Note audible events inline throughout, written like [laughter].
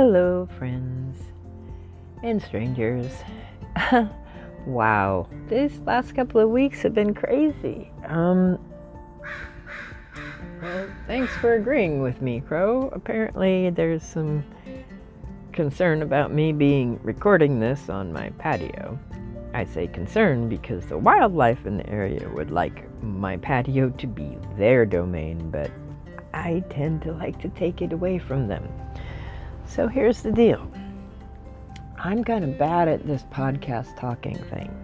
Hello, friends and strangers. [laughs] wow, these last couple of weeks have been crazy. Um, well, thanks for agreeing with me, Crow. Apparently, there's some concern about me being recording this on my patio. I say concern because the wildlife in the area would like my patio to be their domain, but I tend to like to take it away from them. So here's the deal I'm kind of bad at this podcast talking thing.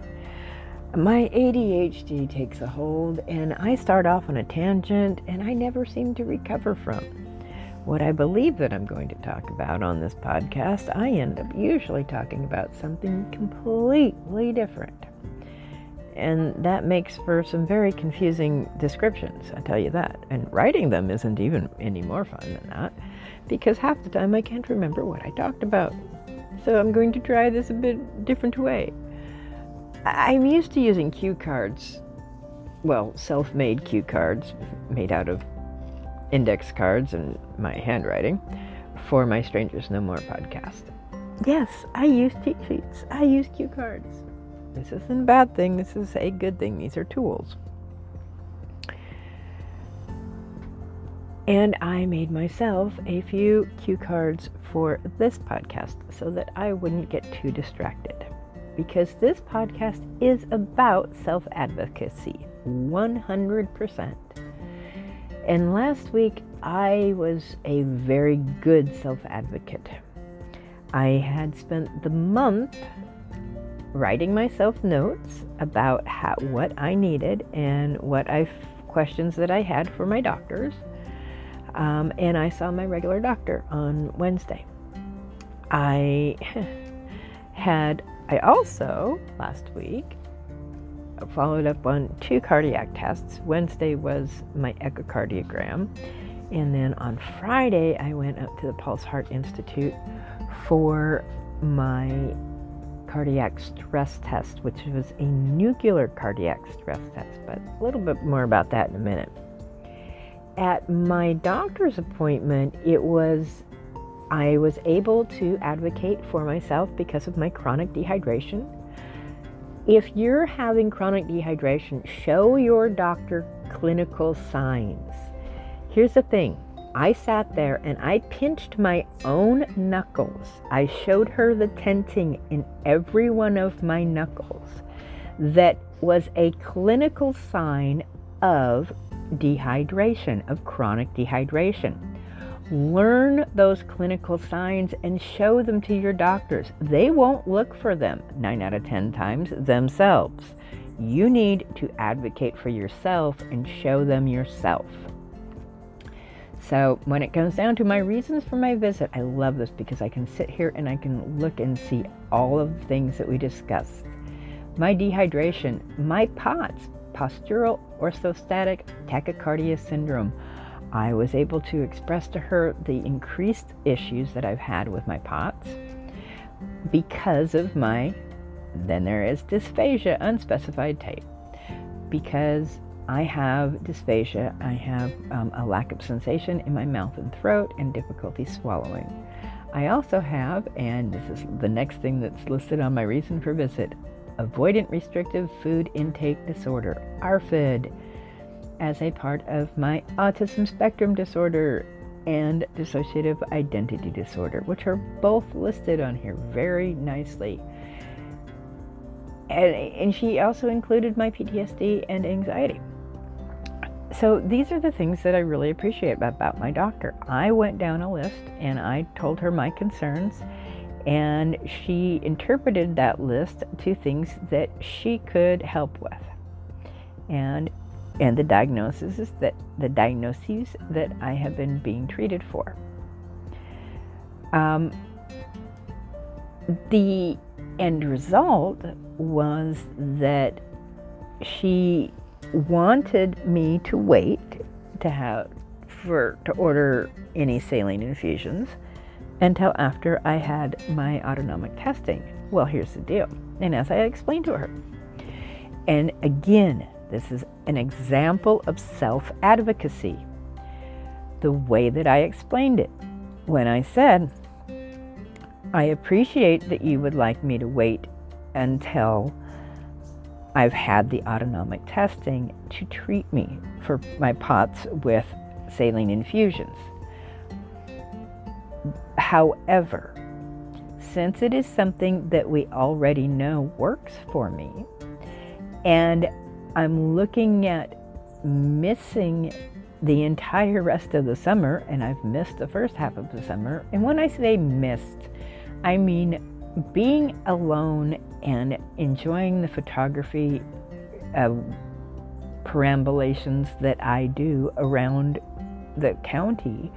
My ADHD takes a hold, and I start off on a tangent, and I never seem to recover from. What I believe that I'm going to talk about on this podcast, I end up usually talking about something completely different. And that makes for some very confusing descriptions, I tell you that. And writing them isn't even any more fun than that because half the time I can't remember what I talked about. So I'm going to try this a bit different way. I'm used to using cue cards, well, self made cue cards made out of index cards and my handwriting for my Strangers No More podcast. Yes, I use cheat sheets, I use cue cards. This isn't a bad thing, this is a good thing. These are tools. And I made myself a few cue cards for this podcast so that I wouldn't get too distracted. Because this podcast is about self advocacy 100%. And last week, I was a very good self advocate. I had spent the month writing myself notes about how, what I needed and what I questions that I had for my doctors um, and I saw my regular doctor on Wednesday. I [laughs] had, I also last week followed up on two cardiac tests. Wednesday was my echocardiogram. And then on Friday, I went up to the Pulse Heart Institute for my cardiac stress test, which was a nuclear cardiac stress test. But a little bit more about that in a minute at my doctor's appointment, it was I was able to advocate for myself because of my chronic dehydration. If you're having chronic dehydration, show your doctor clinical signs. Here's the thing I sat there and I pinched my own knuckles. I showed her the tenting in every one of my knuckles that was a clinical sign of dehydration, of chronic dehydration. Learn those clinical signs and show them to your doctors. They won't look for them 9 out of 10 times themselves. You need to advocate for yourself and show them yourself. So, when it comes down to my reasons for my visit, I love this because I can sit here and I can look and see all of the things that we discussed. My dehydration, my POTS, postural orthostatic tachycardia syndrome. I was able to express to her the increased issues that I've had with my POTS because of my, then there is dysphagia, unspecified type. Because I have dysphagia, I have um, a lack of sensation in my mouth and throat and difficulty swallowing. I also have, and this is the next thing that's listed on my reason for visit, Avoidant Restrictive Food Intake Disorder, ARFID, as a part of my autism spectrum disorder and dissociative identity disorder, which are both listed on here very nicely. And, and she also included my PTSD and anxiety. So these are the things that I really appreciate about my doctor. I went down a list and I told her my concerns and she interpreted that list to things that she could help with and and the diagnoses that the diagnoses that I have been being treated for. Um, the end result was that she wanted me to wait to have for to order any saline infusions until after I had my autonomic testing. Well, here's the deal. And as I explained to her, and again, this is an example of self advocacy. The way that I explained it, when I said, I appreciate that you would like me to wait until I've had the autonomic testing to treat me for my POTS with saline infusions. However, since it is something that we already know works for me, and I'm looking at missing the entire rest of the summer, and I've missed the first half of the summer. And when I say missed, I mean being alone and enjoying the photography uh, perambulations that I do around the county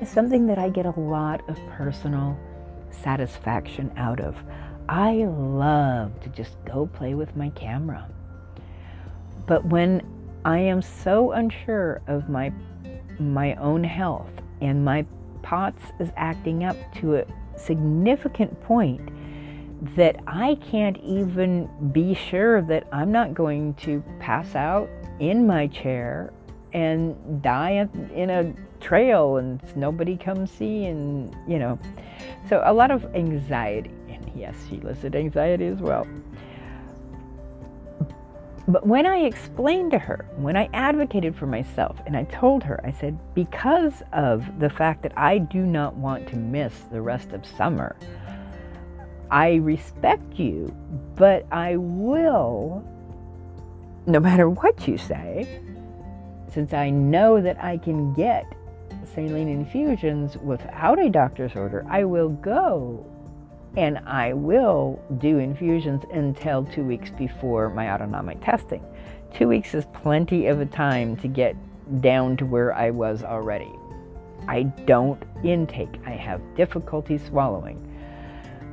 is something that I get a lot of personal satisfaction out of. I love to just go play with my camera. But when I am so unsure of my my own health and my POTS is acting up to a significant point that I can't even be sure that I'm not going to pass out in my chair and die in a trail and nobody comes see and you know. So a lot of anxiety and yes she listed anxiety as well but when I explained to her, when I advocated for myself, and I told her, I said, because of the fact that I do not want to miss the rest of summer, I respect you, but I will, no matter what you say, since I know that I can get saline infusions without a doctor's order, I will go and I will do infusions until two weeks before my autonomic testing. Two weeks is plenty of a time to get down to where I was already. I don't intake. I have difficulty swallowing.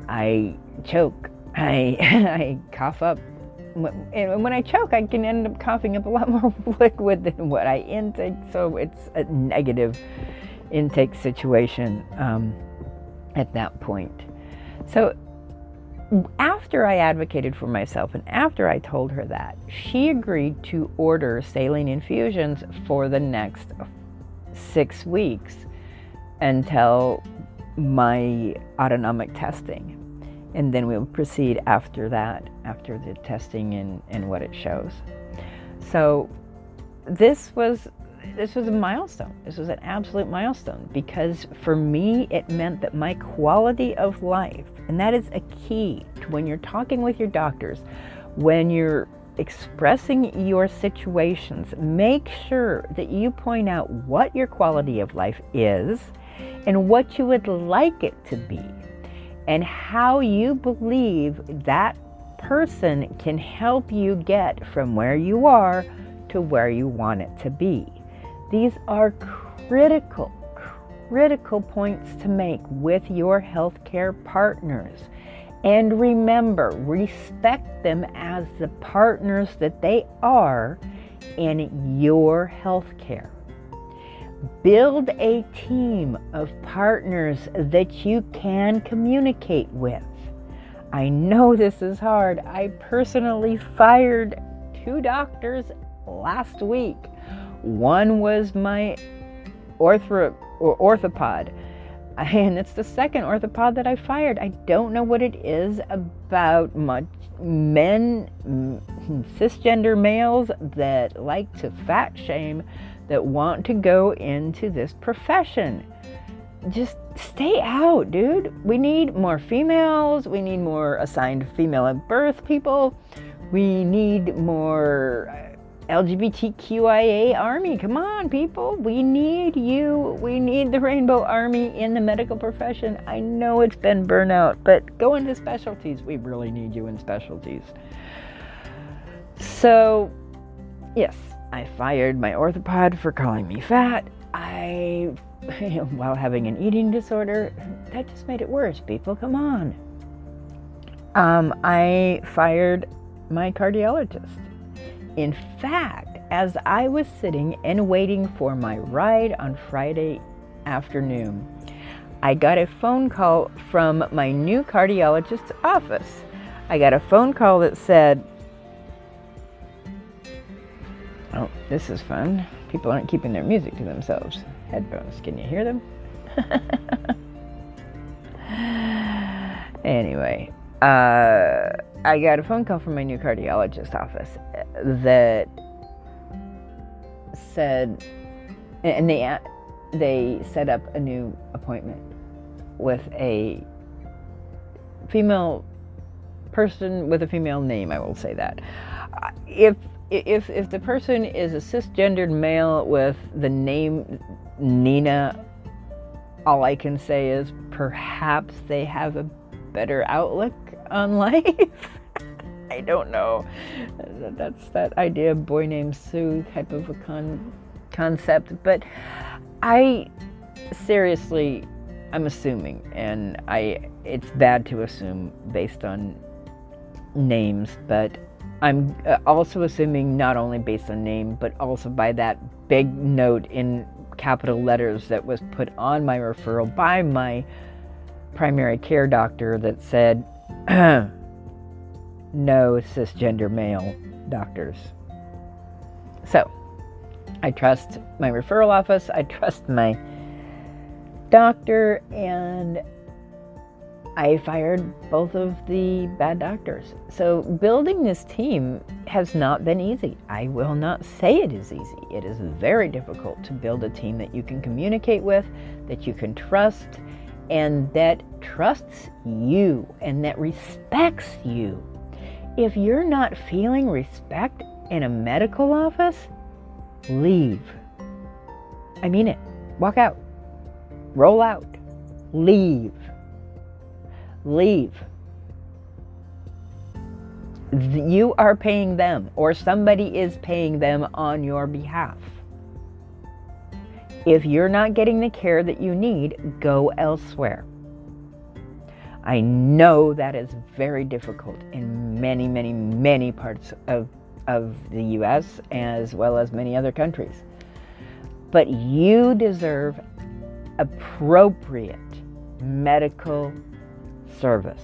I choke. I, [laughs] I cough up. And when I choke, I can end up coughing up a lot [laughs] more liquid than what I intake. So it's a negative intake situation um, at that point. So after I advocated for myself and after I told her that, she agreed to order saline infusions for the next six weeks until my autonomic testing. And then we'll proceed after that, after the testing and, and what it shows. So this was this was a milestone. This was an absolute milestone because for me, it meant that my quality of life, and that is a key to when you're talking with your doctors, when you're expressing your situations, make sure that you point out what your quality of life is and what you would like it to be, and how you believe that person can help you get from where you are to where you want it to be. These are critical, critical points to make with your healthcare partners. And remember, respect them as the partners that they are in your healthcare. Build a team of partners that you can communicate with. I know this is hard. I personally fired two doctors last week one was my ortho or orthopod. And it's the second orthopod that I fired. I don't know what it is about much men, cisgender males that like to fat shame, that want to go into this profession. Just stay out, dude. We need more females. We need more assigned female at birth people. We need more LGBTQIA army. Come on, people. We need you. We need the Rainbow Army in the medical profession. I know it's been burnout, but go into specialties. We really need you in specialties. So, yes, I fired my orthopod for calling me fat. I, [laughs] while having an eating disorder, that just made it worse, people. Come on. Um, I fired my cardiologist in fact, as I was sitting and waiting for my ride on Friday afternoon, I got a phone call from my new cardiologist's office. I got a phone call that said, Oh, this is fun. People aren't keeping their music to themselves. Headphones, can you hear them? [laughs] Anyway, uh, I got a phone call from my new cardiologist's office that said, and they they set up a new appointment with a female person with a female name. I will say that uh, if if if the person is a cisgendered male with the name Nina, all I can say is perhaps they have a better outlook on [laughs] life. I don't know. That's that idea of boy named Sue type of a con- concept, but I seriously I'm assuming and I it's bad to assume based on names, but I'm uh, also assuming not only based on name, but also by that big note in capital letters that was put on my referral by my primary care doctor that said, [clears throat] no cisgender male doctors. So, I trust my referral office, I trust my doctor, and I fired both of the bad doctors. So, building this team has not been easy. I will not say it is easy. It is very difficult to build a team that you can communicate with, that you can trust, and that trusts you and that respects you. If you're not feeling respect in a medical office, leave. I mean it. Walk out. Roll out. Leave leave. You are paying them, or somebody is paying them on your behalf. If you're not getting the care that you need, go elsewhere. I know that is very difficult in many, many, many parts of, of the US as well as many other countries. But you deserve appropriate medical service.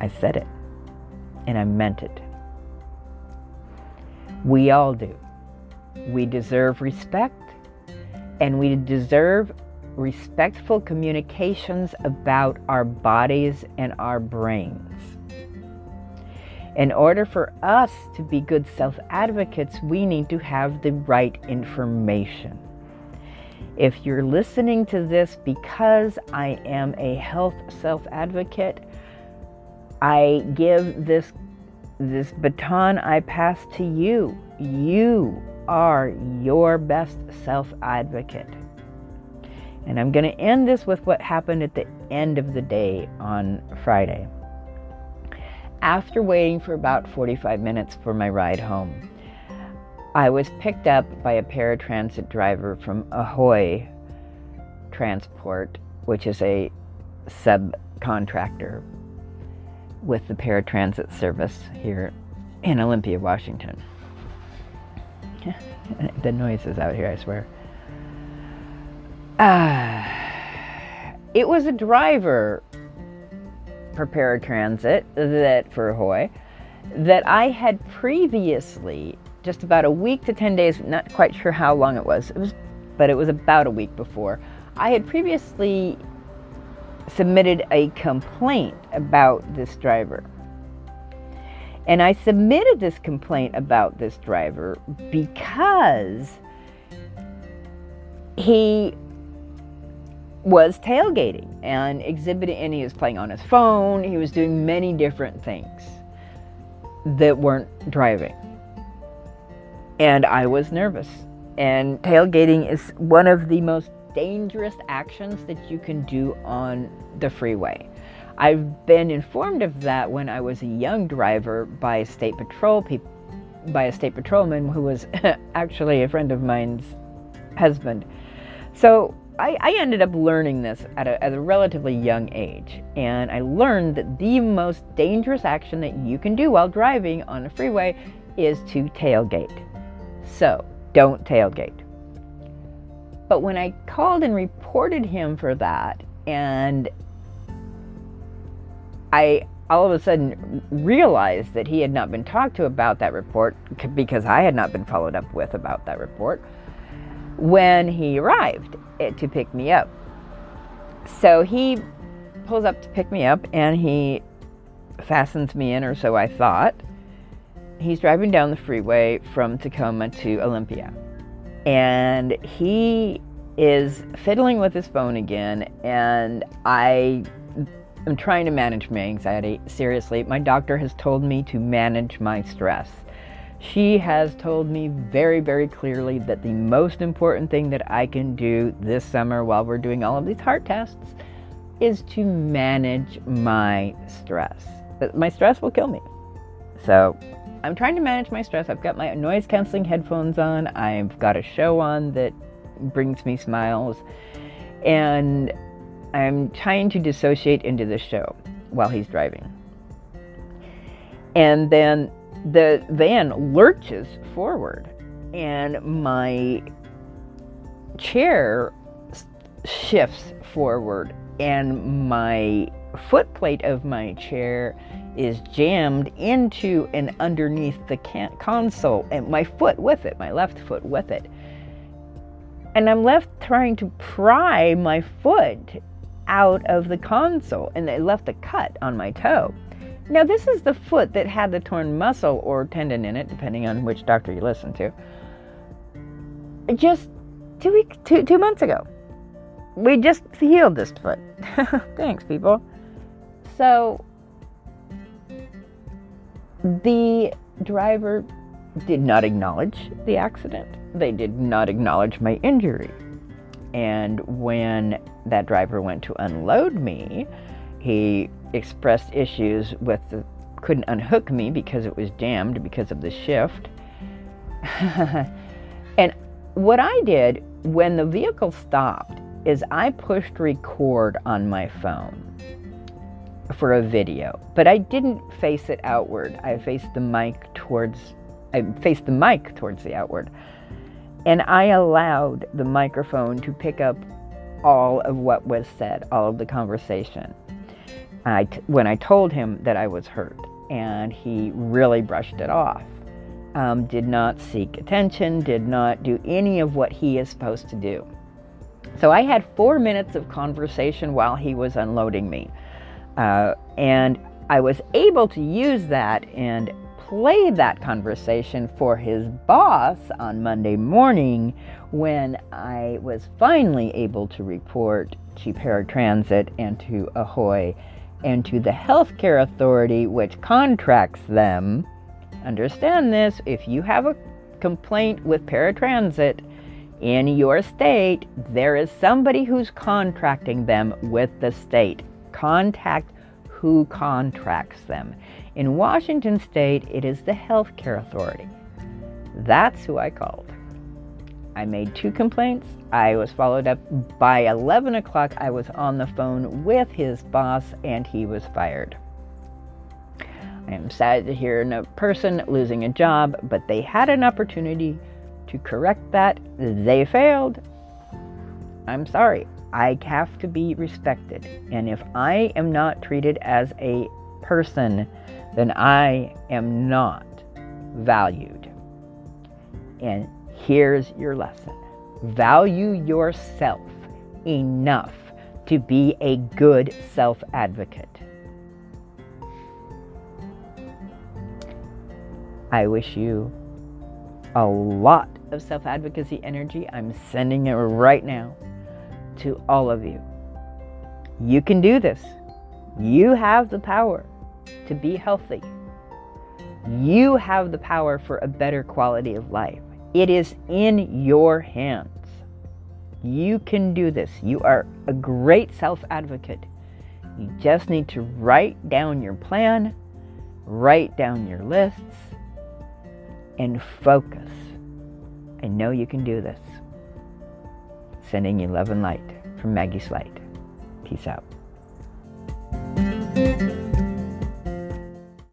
I said it, and I meant it. We all do. We deserve respect, and we deserve respectful communications about our bodies and our brains. In order for us to be good self advocates, we need to have the right information. If you're listening to this because I am a health self advocate, I give this this baton I pass to you. You are your best self advocate. And I'm going to end this with what happened at the end of the day on Friday. After waiting for about 45 minutes for my ride home, I was picked up by a paratransit driver from Ahoy Transport, which is a subcontractor with the paratransit service here in Olympia, Washington. [laughs] the noise is out here, I swear. Uh, it was a driver for paratransit that for Hoy that I had previously just about a week to 10 days, not quite sure how long it was. It was but it was about a week before. I had previously submitted a complaint about this driver. And I submitted this complaint about this driver because he was tailgating and exhibiting, and he was playing on his phone. He was doing many different things that weren't driving and I was nervous. And tailgating is one of the most dangerous actions that you can do on the freeway. I've been informed of that when I was a young driver by state patrol people, by a state patrolman who was [laughs] actually a friend of mine's husband. So I, I ended up learning this at a, at a relatively young age, and I learned that the most dangerous action that you can do while driving on a freeway is to tailgate. So don't tailgate. But when I called and reported him for that, and I all of a sudden realized that he had not been talked to about that report because I had not been followed up with about that report when he arrived eh, to pick me up. So he pulls up to pick me up and he fastens me in, or so I thought. He's driving down the freeway from Tacoma to Olympia. And he is fiddling with his phone again. And I am trying to manage my anxiety. Seriously, my doctor has told me to manage my stress. She has told me very, very clearly that the most important thing that I can do this summer while we're doing all of these heart tests is to manage my stress. My stress will kill me. So I'm trying to manage my stress. I've got my noise canceling headphones on, I've got a show on that brings me smiles, and I'm trying to dissociate into the show while he's driving. And then the van lurches forward, and my chair shifts forward, and my footplate of my chair is jammed into and underneath the console, and my foot with it, my left foot with it. And I'm left trying to pry my foot out of the console, and it left a cut on my toe. Now, this is the foot that had the torn muscle or tendon in it, depending on which doctor you listen to. Just two weeks, two, two months ago. We just healed this foot. [laughs] Thanks, people. So, the driver did not acknowledge the accident. They did not acknowledge my injury. And when that driver went to unload me, he expressed issues with the couldn't unhook me because it was jammed because of the shift. [laughs] and what I did when the vehicle stopped is I pushed record on my phone for a video, but I didn't face it outward. I faced the mic towards I faced the mic towards the outward. And I allowed the microphone to pick up all of what was said, all of the conversation. I t- when I told him that I was hurt, and he really brushed it off. Um, did not seek attention, did not do any of what he is supposed to do. So I had four minutes of conversation while he was unloading me. Uh, and I was able to use that and play that conversation for his boss on Monday morning when I was finally able to report to Paratransit and to Ahoy and to the healthcare authority which contracts them. Understand this if you have a complaint with paratransit in your state, there is somebody who's contracting them with the state. Contact who contracts them. In Washington state, it is the healthcare authority. That's who I called. I made two complaints. I was followed up by 11 o'clock. I was on the phone with his boss and he was fired. I am sad to hear a person losing a job, but they had an opportunity to correct that. They failed. I'm sorry. I have to be respected. And if I am not treated as a person, then I am not valued. And Here's your lesson value yourself enough to be a good self advocate. I wish you a lot of self advocacy energy. I'm sending it right now to all of you. You can do this. You have the power to be healthy. You have the power for a better quality of life. It is in your hands. You can do this. You are a great self advocate. You just need to write down your plan, write down your lists, and focus. I know you can do this. Sending you love and light from Maggie Slight. Peace out.